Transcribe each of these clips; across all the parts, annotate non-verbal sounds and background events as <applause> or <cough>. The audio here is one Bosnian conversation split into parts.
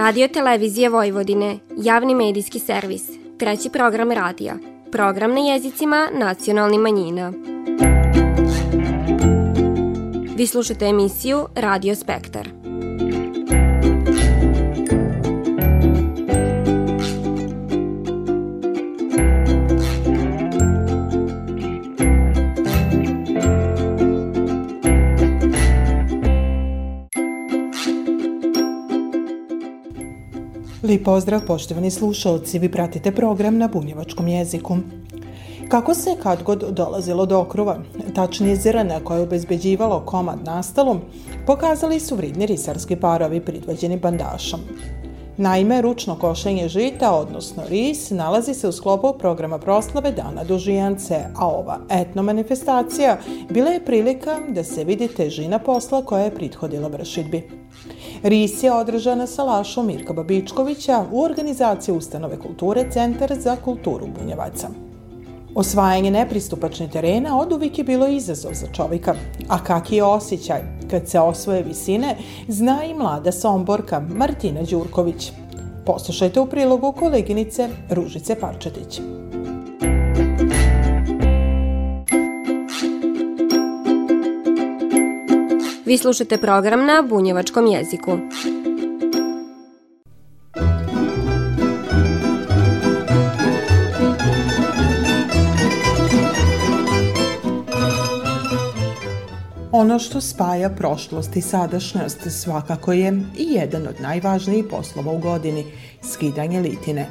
Radio Televizije Vojvodine, javni medijski servis, treći program radija, program na jezicima nacionalnih manjina. Vi slušate emisiju Radio Spektar. Lijep pozdrav poštovani slušalci, vi pratite program na bunjevačkom jeziku. Kako se kad god dolazilo do okruva, tačnije zrna koje je obezbeđivalo komad nastalom, pokazali su vridni risarski parovi pridvađeni bandašom. Naime, ručno košenje žita, odnosno ris, nalazi se u sklopu programa proslave Dana Dužijance, a ova etno manifestacija bila je prilika da se vidi težina posla koja je prithodila vršitbi. RIS je održana sa Lašom Mirka Babičkovića u organizaciji Ustanove kulture Centar za kulturu Bunjevaca. Osvajanje nepristupačne terena od uvijek je bilo izazov za čovjeka. A kak je osjećaj kad se osvoje visine, zna i mlada somborka Martina Đurković. Poslušajte u prilogu koleginice Ružice Parčetić. Vi slušate program na bunjevačkom jeziku. Ono što spaja prošlost i sadašnjost svakako je i jedan od najvažnijih poslova u godini, skidanje litine.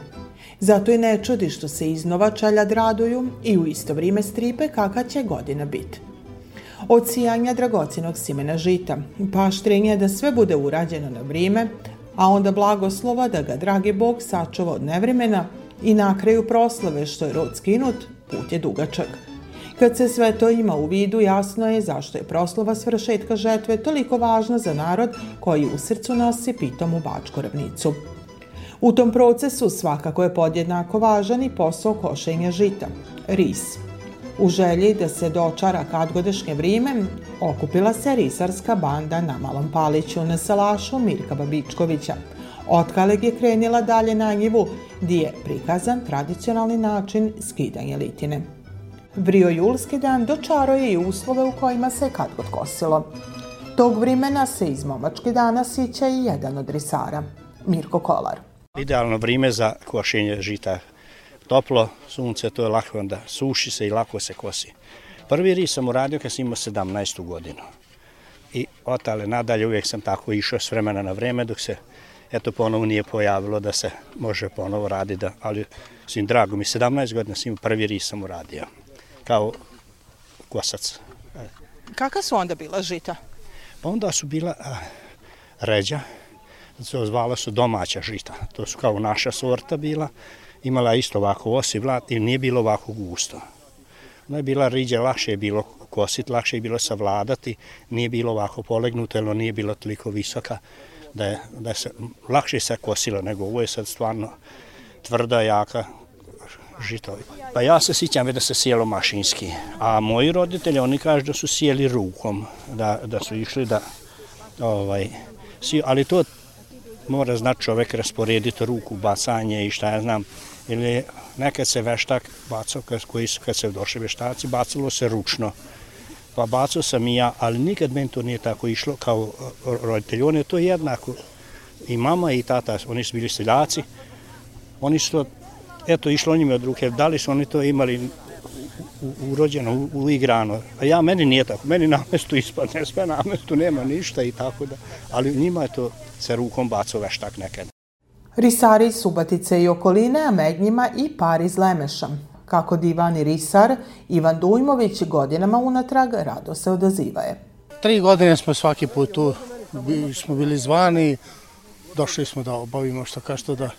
Zato i ne čudi što se iznova čalja raduju i u isto vrijeme stripe kakva će godina biti od sijanja dragocinog simena žita, paštrenje da sve bude urađeno na vrijeme, a onda blagoslova da ga dragi Bog sačuva od nevremena i na kraju proslave što je rod skinut, put je dugačak. Kad se sve to ima u vidu, jasno je zašto je proslova svršetka žetve toliko važna za narod koji u srcu nosi pitom u Bačku ravnicu. U tom procesu svakako je podjednako važan i posao košenja žita, ris. U želji da se dočara kadgodešnje vrijeme, okupila se risarska banda na Malom Paliću na Salašu Mirka Babičkovića. Otkaleg je krenila dalje na njivu, gdje je prikazan tradicionalni način skidanja litine. Vrio julski dan dočaro je i uslove u kojima se kadgod kosilo. Tog vremena se iz momačke dana sića i jedan od risara, Mirko Kolar. Idealno vrijeme za košenje žita toplo, sunce, to je lako onda suši se i lako se kosi. Prvi ris sam uradio kad sam imao 17. godinu. I otale nadalje uvijek sam tako išao s vremena na vreme dok se eto ponovo nije pojavilo da se može ponovo raditi, da, ali svim drago mi 17 godina sam prvi ris sam uradio kao kosac. Kaka su onda bila žita? Pa onda su bila a, ređa, se zvala su domaća žita, to su kao naša sorta bila, imala isto ovako osi vlat i nije bilo ovako gusto. Ona je bila riđa, lakše je bilo kositi, lakše je bilo savladati, nije bilo ovako polegnuto, jer nije bilo toliko visoka da, je, da se lakše se kosilo nego ovo je sad stvarno tvrda, jaka žito. Pa ja se sjećam da se sjelo mašinski, a moji roditelji, oni kažu da su sjeli rukom, da, da su išli da, ovaj, ali to mora znači čovek rasporediti ruku, bacanje i šta ja znam. Ili nekad se veštak bacao, koji su, kad se došli veštaci, bacilo se ručno. Pa bacao sam i ja, ali nikad meni to nije tako išlo kao e, roditelj. On je to jednako. I mama i tata, oni su bili seljaci. Oni su to, eto, išlo njima od ruke. Da li su oni to imali urođeno, uigrano. A ja, meni nije tako. Meni na mestu ispadne, sve na mestu nema ništa i tako da. Ali njima je to se rukom bacao veštak nekad. Risari iz Subatice i okoline, a med njima i par iz Lemeša. Kako divani risar, Ivan Dujmović godinama unatrag rado se odaziva je. Tri godine smo svaki put tu, smo bili zvani, došli smo da obavimo što kaže to da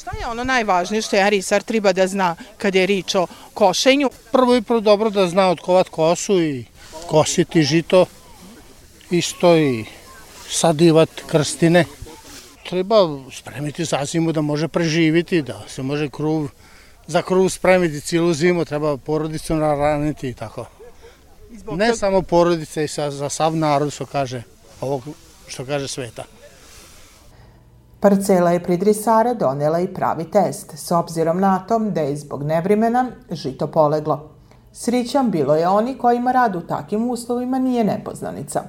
Šta je ono najvažnije što je risar treba da zna kad je rič o košenju? Prvo i prvo dobro da zna odkovat kosu i kositi žito isto i sadivat krstine. Treba spremiti za zimu da može preživiti, da se može kruv, za kruv spremiti cijelu zimu, treba porodicu naraniti i tako. Ne samo porodice, i za sav narod što kaže, ovog što kaže sveta. Parcela je prid risare donela i pravi test, s obzirom na to da je zbog nevrimena žito poleglo. Srićan bilo je oni kojima rad u takim uslovima nije nepoznanica.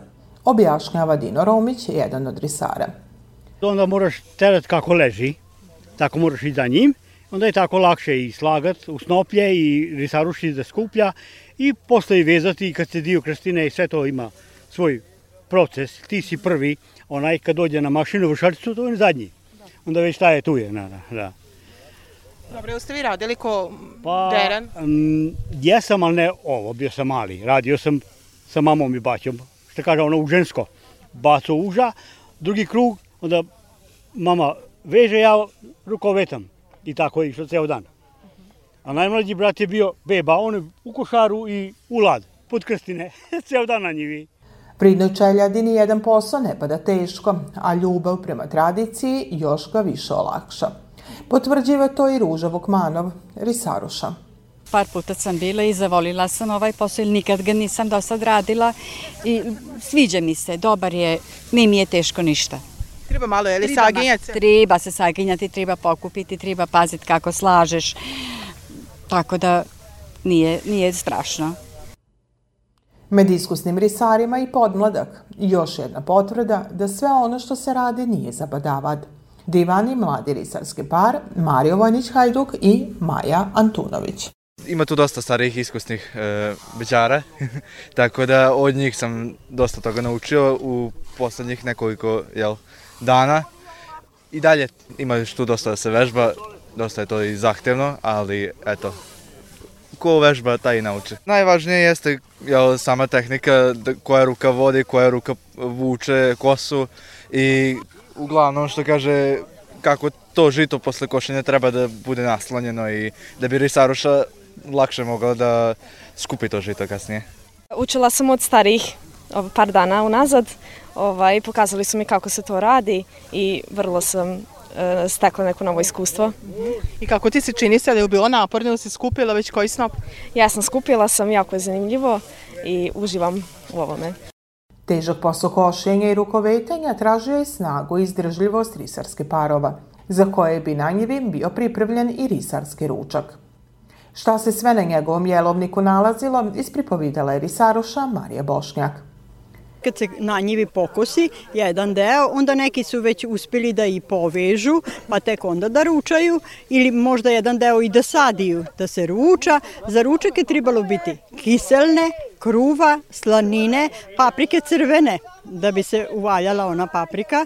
Objašnjava Dino Romić, jedan od risara. Onda moraš teret kako leži, tako moraš i za njim, onda je tako lakše i slagat u snoplje i risaruši da skuplja i posle i vezati i kad se dio krstine i sve to ima svoj proces, ti si prvi, onaj kad dođe na mašinu vršaricu, to je zadnji. Onda već šta je tu je, da, da. Dobro, ste vi radili ko pa, deren? Um, jesam, ali ne ovo, bio sam mali. Radio sam sa mamom i baćom, što kaže ono u žensko. Baco uža, drugi krug, onda mama veže, ja rukovetam. I tako je išlo ceo dan. A najmlađi brat je bio beba, on je u košaru i u lad, pod krstine, <laughs> ceo dan na njivi. Pridnoj čeljadini jedan posao ne pada teško, a ljubav prema tradiciji još ga više olakša. Potvrđiva to i Ruža Vukmanov, Risaruša. Par puta sam bila i zavolila sam ovaj posao, nikad ga nisam do sad radila i sviđa mi se, dobar je, mi mi je teško ništa. Treba malo, je li saginjati? Treba se saginjati, treba pokupiti, treba paziti kako slažeš, tako da nije, nije strašno. Med iskusnim risarima i podmladak, još jedna potvrda da sve ono što se radi nije zabadavad. Divani mladi risarski par, Mario Vojnić-Hajduk i Maja Antunović. Ima tu dosta starih iskusnih e, bećara, <laughs> tako da od njih sam dosta toga naučio u poslednjih nekoliko jel, dana. I dalje ima još tu dosta da se vežba, dosta je to i zahtevno, ali eto, ko vežba, taj i nauči. Najvažnije jeste jel, sama tehnika, koja ruka vodi, koja ruka vuče kosu i uglavnom što kaže kako to žito posle košenja treba da bude naslonjeno i da bi risaruša lakše mogla da skupi to žito kasnije. Učila sam od starih par dana unazad, ovaj, pokazali su mi kako se to radi i vrlo sam e, stekla neko novo iskustvo. I kako ti se čini se da je bilo naporno si skupila već koji snop? Ja sam skupila sam, jako je zanimljivo i uživam u ovome. Težak posao košenja i rukovetanja tražio je snagu i izdržljivost risarske parova, za koje bi na njivi bio pripravljen i risarski ručak. Šta se sve na njegovom jelovniku nalazilo, ispripovidala je risaruša Marija Bošnjak. Kad se na njivi pokosi jedan deo, onda neki su već uspjeli da i povežu, pa tek onda da ručaju, ili možda jedan deo i da sadiju, da se ruča. Za ručak je trebalo biti kiselne, kruva, slanine, paprike crvene, da bi se uvaljala ona paprika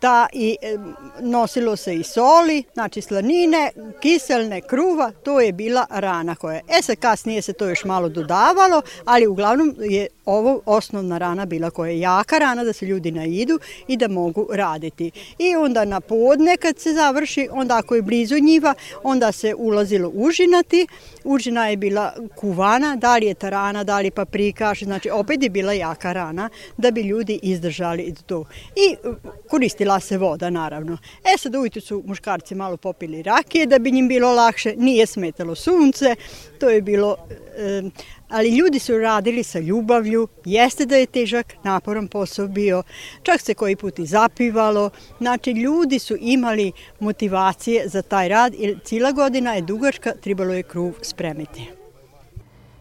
da i e, nosilo se i soli, znači slanine, kiselne, kruva, to je bila rana koja je. E sad kasnije se to još malo dodavalo, ali uglavnom je ovo osnovna rana bila koja je jaka rana da se ljudi naidu i da mogu raditi. I onda na podne kad se završi, onda ako je blizu njiva, onda se ulazilo užinati. Užina je bila kuvana, da li je tarana, da li paprikaš, znači opet je bila jaka rana da bi ljudi izdržali to. I e, koristila se voda naravno. E sad ujutru su muškarci malo popili rakije da bi njim bilo lakše, nije smetalo sunce, to je bilo... E, ali ljudi su radili sa ljubavlju, jeste da je težak, naporan posao bio, čak se koji put i zapivalo, znači ljudi su imali motivacije za taj rad, jer cijela godina je dugačka, tribalo je kruv spremiti.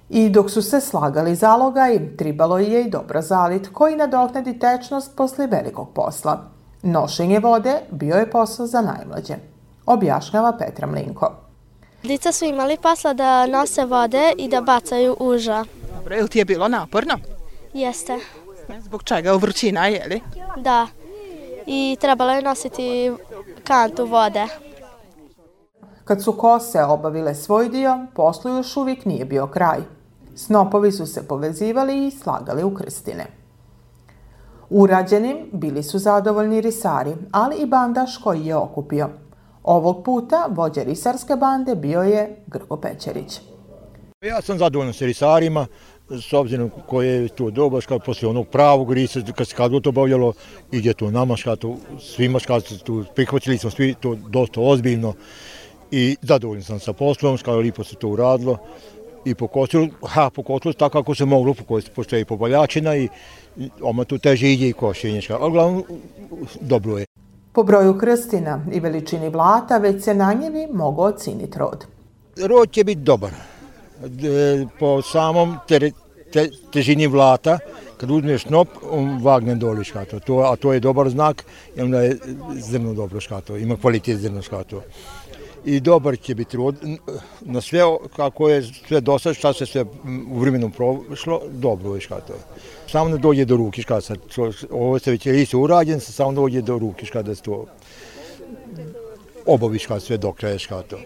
I dok su se slagali zalogaj, tribalo je i dobro zalit koji nadoknadi tečnost posle velikog posla. Nošenje vode bio je posao za najmlađe, objašnjava Petra Mlinko. Dica su imali posla da nose vode i da bacaju uža. Dobro, ili ti je bilo naporno? Jeste. Zbog čega? U vrućina, je li? Da. I trebalo je nositi kantu vode. Kad su kose obavile svoj dio, poslu još uvijek nije bio kraj. Snopovi su se povezivali i slagali u krstine. Urađenim bili su zadovoljni risari, ali i bandaš koji je okupio. Ovog puta vođa risarske bande bio je Grgo Pećerić. Ja sam zadovoljan sa risarima, s obzirom koje je to dobro, što posle onog pravog risa, kad se kad to obavljalo, ide to nama, što to svima što to prihvatili smo svi to dosta ozbiljno i zadovoljan sam sa poslom, što lipo se to uradilo i pokosilo, ha, pokosilo tako kako se moglo pokositi, pošto je i pobaljačina i oma tu teže ide i košenje, ali glavno dobro je. Po broju krstina i veličini vlata već se na njevi mogu ociniti rod. Rod će biti dobar. E, po samom te, te, težini vlata, kad uzmeš snop, on vagne doli škato. To, a to je dobar znak, jer onda je zrno dobro škato, ima kvalitet zrno škato. I dobar će biti rod, na sve kako je sve dosad, šta se sve u vremenu prošlo, dobro je škato. Samo ne dođe do ruke sad, Ovo se već je isto urađen, samo ne dođe do ruke šta da se to obaviš škato sve do kraja škato.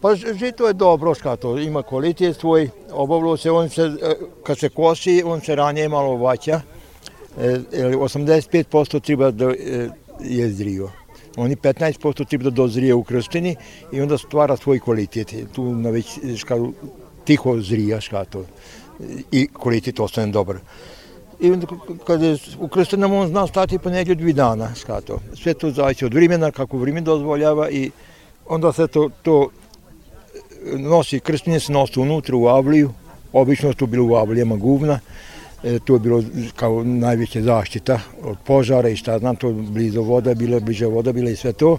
Pa žito je dobro škato, ima kvalitet svoj, obavilo se, on se, e, kad se kosi, on se ranije malo vaća, e, 85% treba da e, je zrio. Oni 15% tip da dozrije u krstini i onda stvara svoj kvalitet. Tu na već škato, tiho zrija škato i kvalitet ostane dobar. I onda kad je u krstinama on zna stati po neđe dvi dana škato. Sve to zavisi od vremena, kako vrijeme dozvoljava i onda se to, to e, nosi krstine se nosi unutra u avliju, obično su bilo u avlijama guvna, e, to je bilo kao najveća zaštita od požara i šta znam, to blizu voda bila, bliže voda bilo i sve to.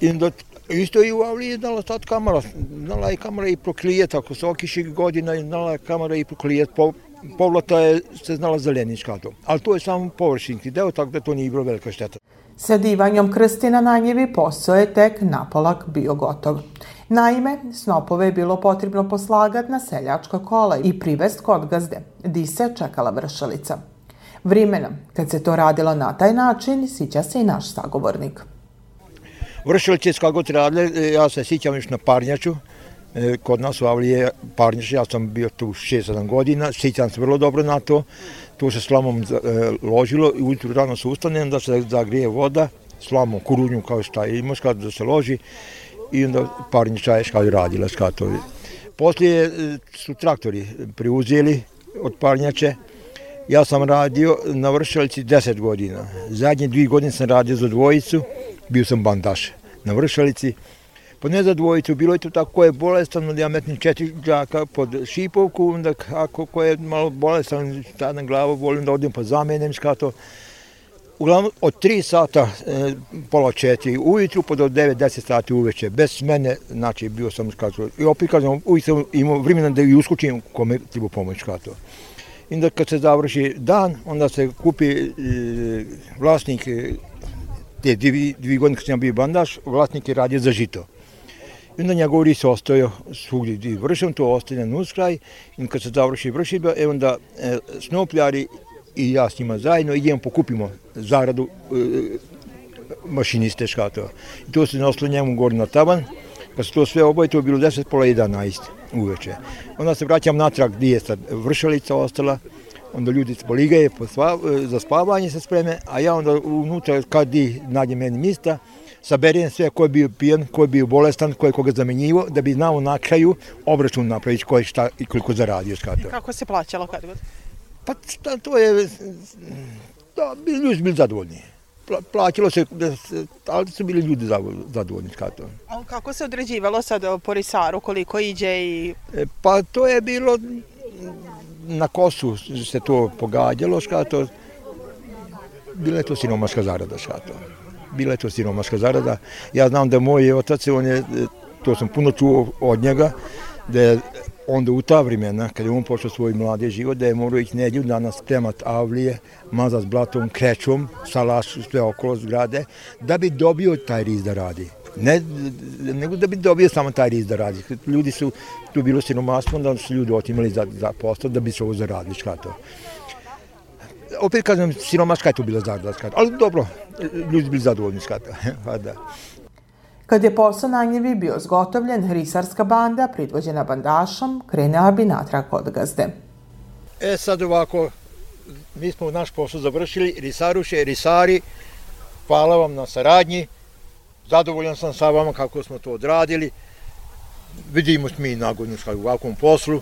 I onda isto i u Avli je znala stati kamera, znala je kamera i proklijet, ako se okiši godina, znala je kamera i proklijet, po, povlata je se znala zelenička to. Ali to je samo površinski deo, tako da to nije bilo velika šteta. Sadivanjem krstina na njevi posao je tek napolak bio gotov. Naime, snopove je bilo potrebno poslagat na seljačka kola i privest kod gazde, di se čekala vršalica. Vrimenom, kad se to radilo na taj način, sića se i naš sagovornik. Vršalice kako radile, e, ja se sićam još na parnjaču, e, kod nas u Avlije parnjač, ja sam bio tu 6-7 godina, sjećam se vrlo dobro na to, tu se slamom e, ložilo i ujutru rano se ustanem da se zagrije voda, slamom, kurunju kao što je imaš, kada se loži, i onda parni čaješ kao radila skatovi. Poslije e, su traktori priuzeli od parnjače. Ja sam radio na vršalici 10 godina. Zadnje dvije godine sam radio za dvojicu, bio sam bandaš na vršalici. Pa ne za dvojicu, bilo je to tako ko je bolestan, onda ja metnim četiri džaka pod šipovku, onda ako ko je malo bolestan, tada glavu, volim da odim pa zamenem skato. Uglavnom, od 3 sata, e, pola četiri ujutru, pa do 9-10 sati uveče, bez mene, znači bio sam skato. I opet kažem, uvijek sam imao vremena da i uskučim kome treba pomoć skato. I onda kad se završi dan, onda se kupi e, vlasnik, e, te dvi, dvi godine kad sam bio bandaš, vlasnik je radio za žito. I onda njegov ris ostaje svugdje gdje vršim, to ostaje na nuskraj. I kad se završi vršitba, e onda e, snopljari i ja s njima zajedno idemo pokupimo zaradu e, mašiniste škatova. I to se nosilo njemu gore na taban. Kad se to sve oboje, to je bilo 10 pola 11 uveče. Onda se vraćam natrag gdje je sad vršalica ostala. Onda ljudi se poligaje za spavanje se spreme, a ja onda unutra kad di nađe meni mista, saberem sve ko je bio pijan, ko je bio bolestan, ko je koga zamenjivo, da bi znao na kraju obračun napraviti ko je šta i koliko zaradio škatova. Kako se plaćalo kad god? Pa to je, da, ljudi bili zadovoljni. Plaćalo se, ali su bili ljudi zadovoljni s kartom. A kako se određivalo sad po Risaru, koliko iđe i... E, pa to je bilo, na kosu se to pogađalo s kartom. Bila je to sinomaška zarada s kartom. Bila je to sinomaška zarada. Ja znam da moj otac, on je, to sam puno čuo od njega, da je onda u ta vremena, kada je on počeo svoj mladi život, da je morao ići nedlju danas temat avlije, mazat s blatom, krećom, salaš, sve okolo zgrade, da bi dobio taj riz da radi. Ne, nego da bi dobio samo taj riz da radi. Ljudi su, tu bilo siromastvo, onda su ljudi otimali za, za posto da bi se ovo zaradili, škato. Opet kažem, siromaška je tu bila zarada, škato. Ali dobro, ljudi bili zadovoljni, skata. <laughs> Pa da. Kad je posao na njevi bio zgotovljen, risarska banda, pridvođena bandašom, krenela bi natrag od gazde. E sad ovako, mi smo naš posao završili, risaruše, risari, hvala vam na saradnji, zadovoljan sam sa vama kako smo to odradili, vidimo mi mi nagodno u ovakvom poslu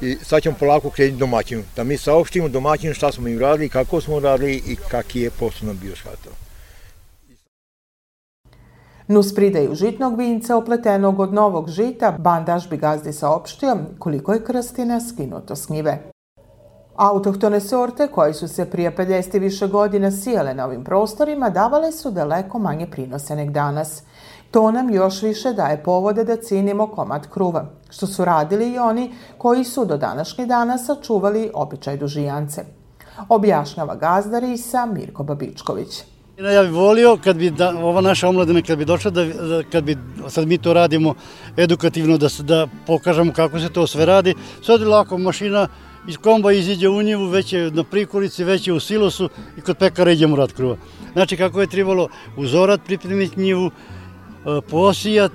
i sad ćemo polako krenuti domaćinu, da mi saopštimo domaćinu šta smo im radili, kako smo radili i kaki je posao nam bio shvatao. Nus pridaju žitnog vinca opletenog od novog žita, bandaž bi gazdi saopštio koliko je krstina skinuto s njive. Autohtone sorte koje su se prije 50 više godina sijele na ovim prostorima davale su daleko manje prinose nek danas. To nam još više daje povode da cinimo komad kruva, što su radili i oni koji su do današnjih dana sačuvali običaj dužijance. Objašnjava gazda Risa Mirko Babičković. Ja bih volio kad bi da, ova naša omladina kad bi došla da, da kad bi sad mi to radimo edukativno da da pokažemo kako se to sve radi. Sad je lako mašina iz komba iziđe u njivu, već je na prikolici, već je u silosu i kod pekara idemo rad kruva. Znači kako je trebalo uzorat, pripremiti njivu, e, posijat,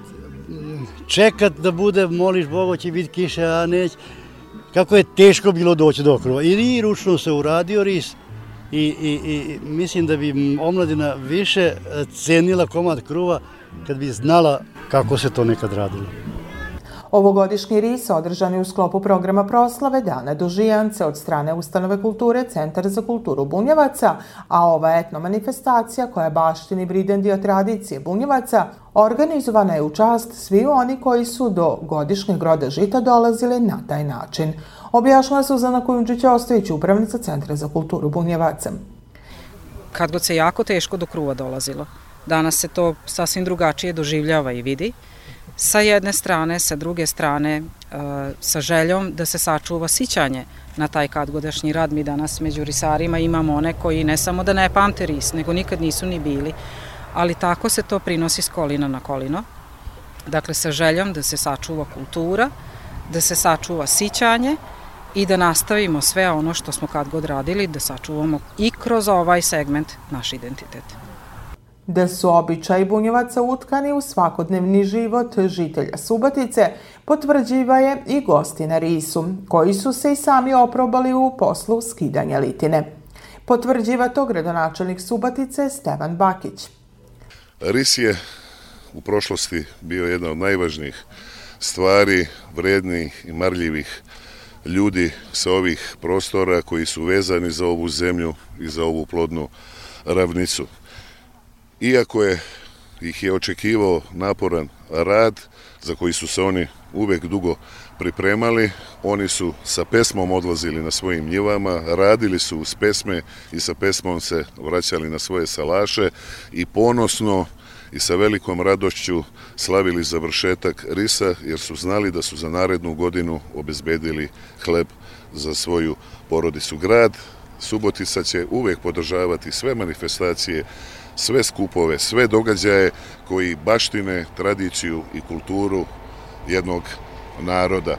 čekat da bude, moliš Boga će biti kiše, a neć. Kako je teško bilo doći do kruva. I ručno se uradio ris, i, i, i mislim da bi omladina više e, cenila komad kruva kad bi znala kako se to nekad radilo. Ovogodišnji ris održan je u sklopu programa proslave Dana Dužijance od strane Ustanove kulture Centar za kulturu Bunjevaca, a ova etno manifestacija koja baštini briden dio tradicije Bunjevaca organizovana je u čast svi oni koji su do godišnjeg roda žita dolazili na taj način. Objašnjala Suzana Kujundžić-Ostojić, upravnica Centra za kulturu Bunjevaca. Kad god se jako teško do kruva dolazilo, danas se to sasvim drugačije doživljava i vidi sa jedne strane, sa druge strane, e, sa željom da se sačuva sićanje na taj kadgodašnji rad. Mi danas među risarima imamo one koji ne samo da ne pamte ris, nego nikad nisu ni bili, ali tako se to prinosi s kolina na kolino. Dakle, sa željom da se sačuva kultura, da se sačuva sićanje i da nastavimo sve ono što smo kad god radili, da sačuvamo i kroz ovaj segment naš identitet. Da su običaj bunjevaca utkani u svakodnevni život žitelja Subatice, potvrđiva je i gosti na Risu, koji su se i sami oprobali u poslu skidanja litine. Potvrđiva to gradonačelnik Subatice Stevan Bakić. Ris je u prošlosti bio jedna od najvažnijih stvari, vrednih i marljivih ljudi sa ovih prostora koji su vezani za ovu zemlju i za ovu plodnu ravnicu. Iako je ih je očekivao naporan rad za koji su se oni uvek dugo pripremali, oni su sa pesmom odlazili na svojim njivama, radili su uz pesme i sa pesmom se vraćali na svoje salaše i ponosno i sa velikom radošću slavili završetak risa jer su znali da su za narednu godinu obezbedili hleb za svoju porodicu. Grad Subotica će uvek podržavati sve manifestacije sve skupove, sve događaje koji baštine tradiciju i kulturu jednog naroda.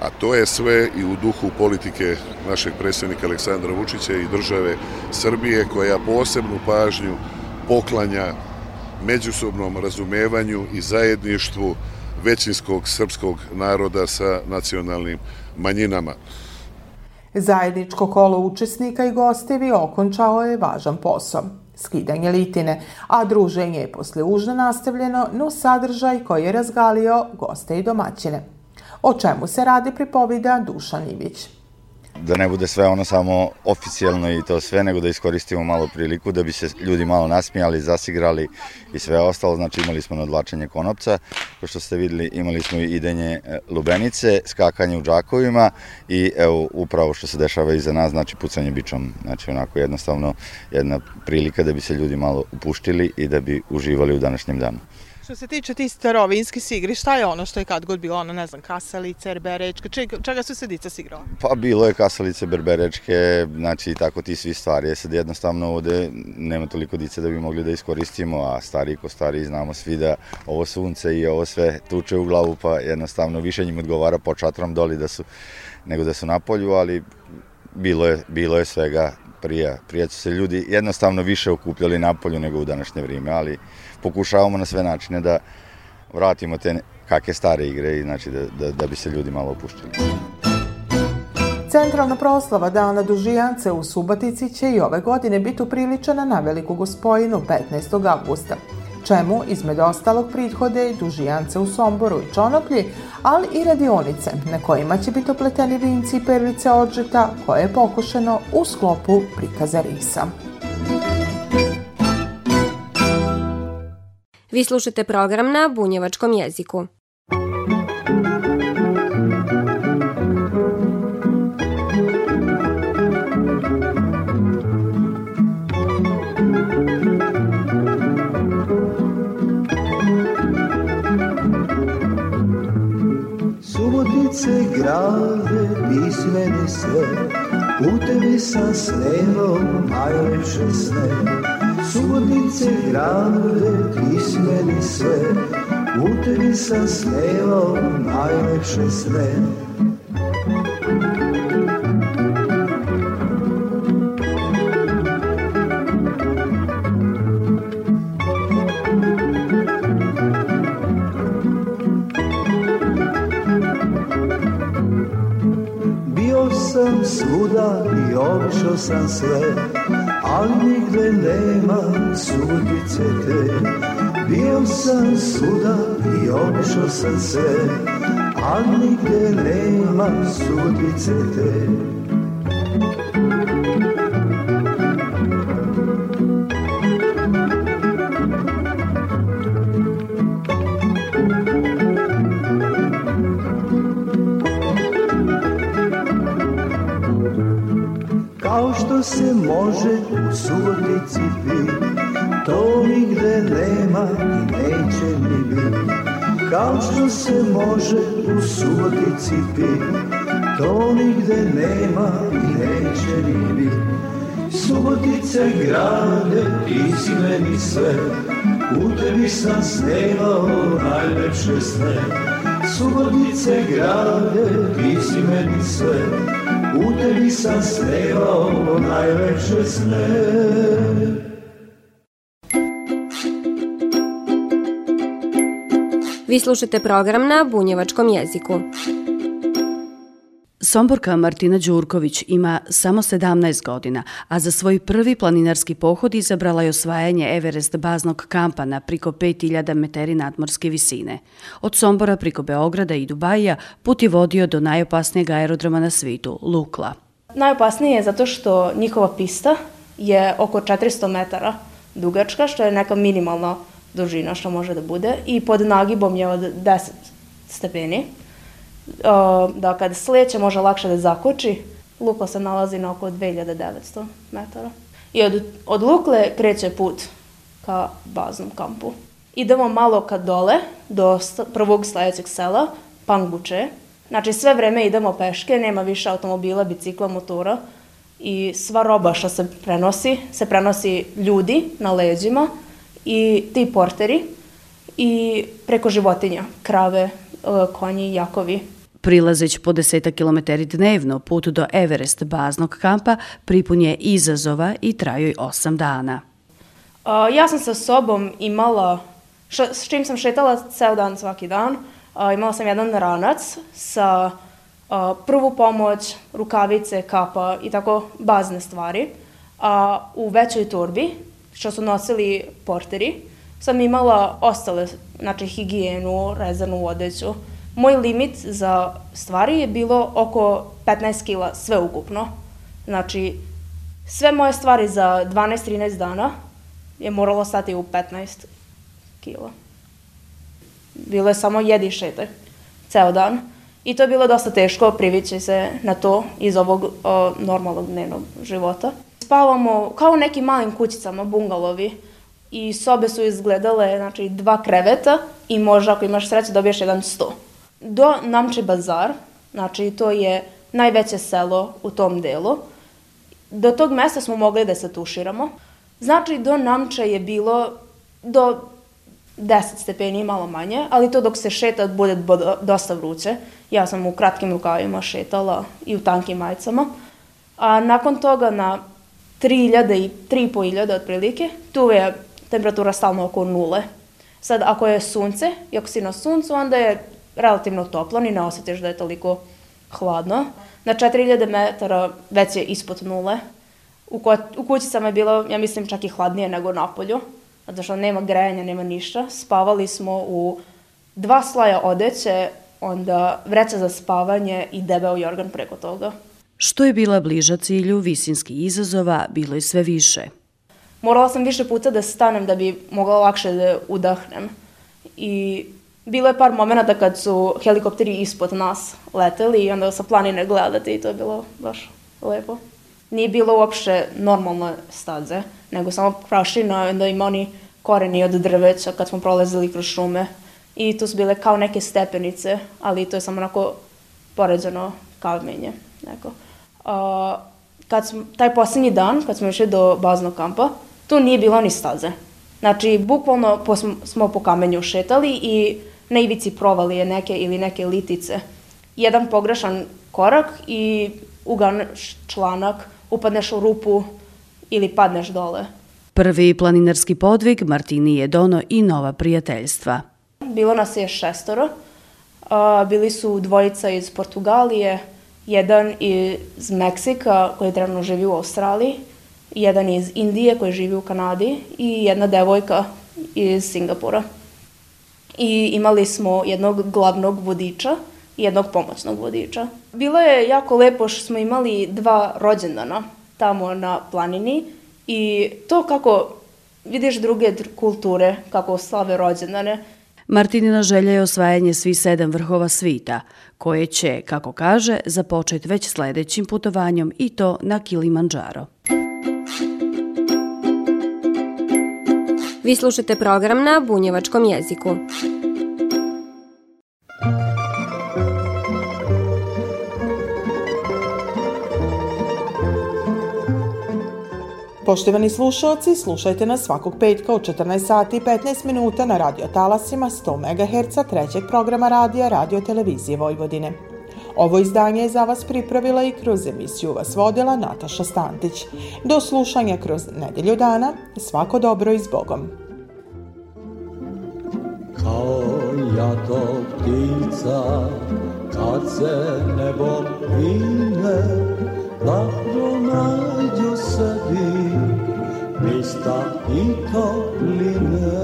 A to je sve i u duhu politike našeg predsjednika Aleksandra Vučića i države Srbije koja posebnu pažnju poklanja međusobnom razumevanju i zajedništvu većinskog srpskog naroda sa nacionalnim manjinama. Zajedničko kolo učesnika i gostevi okončao je važan posao skidanje litine, a druženje je posle užna nastavljeno no sadržaj koji je razgalio goste i domaćine. O čemu se radi pripovida Dušan Ivić da ne bude sve ono samo oficijalno i to sve, nego da iskoristimo malo priliku da bi se ljudi malo nasmijali, zasigrali i sve ostalo. Znači imali smo nadlačenje konopca, kao što ste videli imali smo i idenje e, lubenice, skakanje u džakovima i evo upravo što se dešava iza nas, znači pucanje bičom. Znači onako jednostavno jedna prilika da bi se ljudi malo upuštili i da bi uživali u današnjem danu. Što se tiče ti starovinski sigri, šta je ono što je kad god bilo, ono, ne znam, kasalice, berberečke, čega, čega su se dica sigrala? Pa bilo je kasalice, berberečke, znači tako ti svi stvari. Je sad jednostavno ovde nema toliko dice da bi mogli da iskoristimo, a stari ko stari znamo svi da ovo sunce i ovo sve tuče u glavu, pa jednostavno više njim odgovara po čatrom doli da su, nego da su na polju, ali bilo je, bilo je svega prije. Prije su se ljudi jednostavno više okupljali na polju nego u današnje vrijeme, ali pokušavamo na sve načine da vratimo te kakve stare igre i znači da, da, da bi se ljudi malo opuštili. Centralna proslava Dana Dužijance u Subatici će i ove godine biti upriličena na Veliku gospojinu 15. augusta čemu izmed ostalog prihode i dužijance u Somboru i Čonoplji, ali i radionice na kojima će biti opleteni vinci i perlice odžeta koje je pokušeno u sklopu prikaza risa. Vi slušate program na bunjevačkom jeziku. Subotice grade, pismeni sve, u tebi sa snevom najveće sneve. Subotice grade, ti si meni sve. U tebi sam snelo najlepše sne prošao sam sve, ali nigde nema sudice te. Bio sam suda i obišao sam sve, ali nigde nema sudice te. I neće mi bit Kao što se može u subotici pit To nigde nema i neće ni bit Subotice grade, ti si meni sve. U tebi sam snevao najlepše sne Subotice grade, ti si meni sve. U tebi sam snevao najveće sne Vi slušate program na bunjevačkom jeziku. Somborka Martina Đurković ima samo 17 godina, a za svoj prvi planinarski pohod izabrala je osvajanje Everest baznog kampa na priko 5000 meteri nadmorske visine. Od Sombora priko Beograda i Dubaja put je vodio do najopasnijeg aerodroma na svitu, Lukla. Najopasnije je zato što njihova pista je oko 400 metara dugačka, što je neka minimalna dužina što može da bude, i pod nagibom je od 10 stepeni da kada sleće može lakše da zakoči. Lukla se nalazi na oko 2900 metara. I od, od Lukle kreće put ka baznom kampu. Idemo malo ka dole, do prvog sljedećeg sela, Pangbuče. Znači sve vreme idemo peške, nema više automobila, bicikla, motora. I sva roba što se prenosi, se prenosi ljudi na leđima i ti porteri i preko životinja, krave, konji, jakovi. Prilazeć po deseta kilometeri dnevno, put do Everest baznog kampa pripun je izazova i traju joj osam dana. ja sam sa sobom imala, s čim sam šetala ceo dan svaki dan, imala sam jedan ranac sa prvu pomoć, rukavice, kapa i tako bazne stvari. A u većoj turbi, što su nosili porteri, sam imala ostale, znači higijenu, rezanu odeću, Moj limit za stvari je bilo oko 15 kila sve ukupno. Znači, sve moje stvari za 12-13 dana je moralo stati u 15 kila. Bilo je samo jedi šete, ceo dan. I to je bilo dosta teško privići se na to iz ovog o, normalnog dnevnog života. Spavamo kao u nekim malim kućicama, bungalovi, i sobe su izgledale, znači, dva kreveta i možda ako imaš sreće dobiješ jedan sto do Namče Bazar, znači to je najveće selo u tom delu. Do tog mesta smo mogli da se tuširamo. Znači, do Namče je bilo do 10 stepeni, malo manje, ali to dok se šeta bude dosta vruće. Ja sam u kratkim rukavima šetala i u tankim majicama. A nakon toga na 3000 i 3500 otprilike, tu je temperatura stalno oko nule. Sad, ako je sunce, i ako si na suncu, onda je relativno toplo, ni ne osjetiš da je toliko hladno. Na 4000 metara već je ispod nule. U, ko, u kućicama je bilo, ja mislim, čak i hladnije nego na polju, zato što nema grejanja, nema ništa. Spavali smo u dva slaja odeće, onda vreća za spavanje i debel jorgan preko toga. Što je bila bliža cilju visinski izazova, bilo je sve više. Morala sam više puta da stanem da bi mogla lakše da udahnem. I Bilo je par momenta kad su helikopteri ispod nas leteli i onda sa planine gledati i to je bilo baš lepo. Nije bilo uopšte normalne staze, nego samo prašina, onda ima oni koreni od drveća kad smo prolazili kroz šume. I to su bile kao neke stepenice, ali to je samo onako poređeno kamenje. neko. A, kad smo, taj posljednji dan, kad smo išli do baznog kampa, tu nije bilo ni staze. Znači, bukvalno po, smo po kamenju šetali i na ivici provalije neke ili neke litice. Jedan pogrešan korak i uganeš članak, upadneš u rupu ili padneš dole. Prvi planinarski podvig Martini je dono i nova prijateljstva. Bilo nas je šestoro. Bili su dvojica iz Portugalije, jedan iz Meksika koji trenutno živi u Australiji, jedan iz Indije koji živi u Kanadi i jedna devojka iz Singapura. I imali smo jednog glavnog vodiča i jednog pomoćnog vodiča. Bilo je jako lepo što smo imali dva rođendana tamo na planini i to kako vidiš druge kulture, kako slave rođendane. Martinina želja je osvajanje svi sedam vrhova svita, koje će, kako kaže, započeti već sljedećim putovanjem i to na Kilimanjaro. Vi slušate program na bunjevačkom jeziku. Poštovani slušalci, slušajte nas svakog petka u 14 sati i 15 minuta na radio talasima 100 MHz trećeg programa radija Radio Televizije Vojvodine. Ovo izdanje je za vas pripravila i kroz emisiju vas vodila Nataša Stantić. Do slušanja kroz nedelju dana, svako dobro i s Bogom. Kao jato ptica, kad se nebo vine, lahko nađu sebi mista i topline,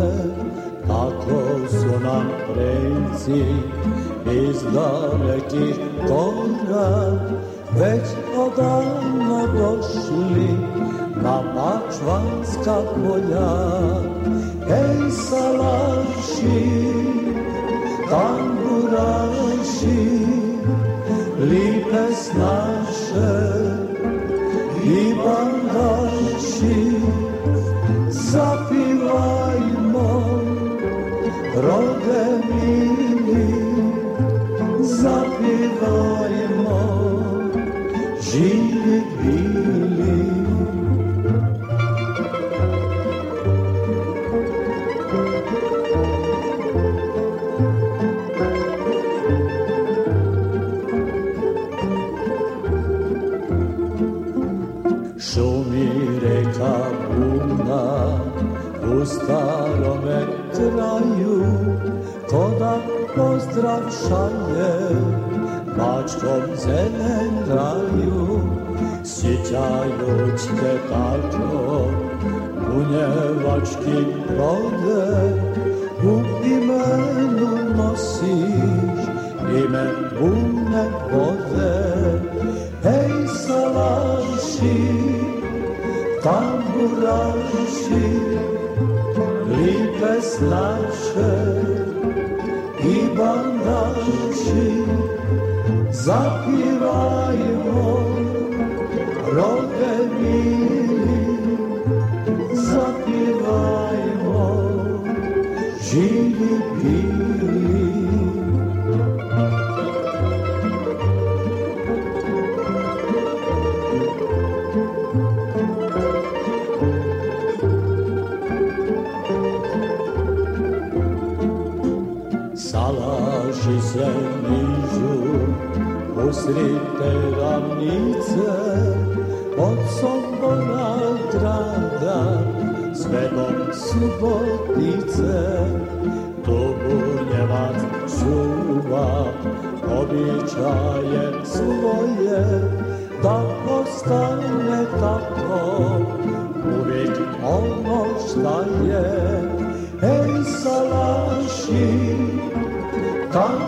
tako su nam prejci iz dalekih kora, već odavno došli na mačvanska polja. Ej, salaši, tamburaši, lipe snaše i bandaši, šalje mačkom zelen raju, sjećajuć te tako bunjevački prode, u imenu nosiš ime bune vode. Hej, salaši, tamburaši, lipe snaše i bandaši, zapivajmo, rode mili, zapivajmo, živi bili. Salaši se nižu usred te ravnice, od Sombora grada sve do Subotice. to bunjevac čuva običaje svoje, da ostane tako uvijek ono šta je. Ej, salaši, tamburaši,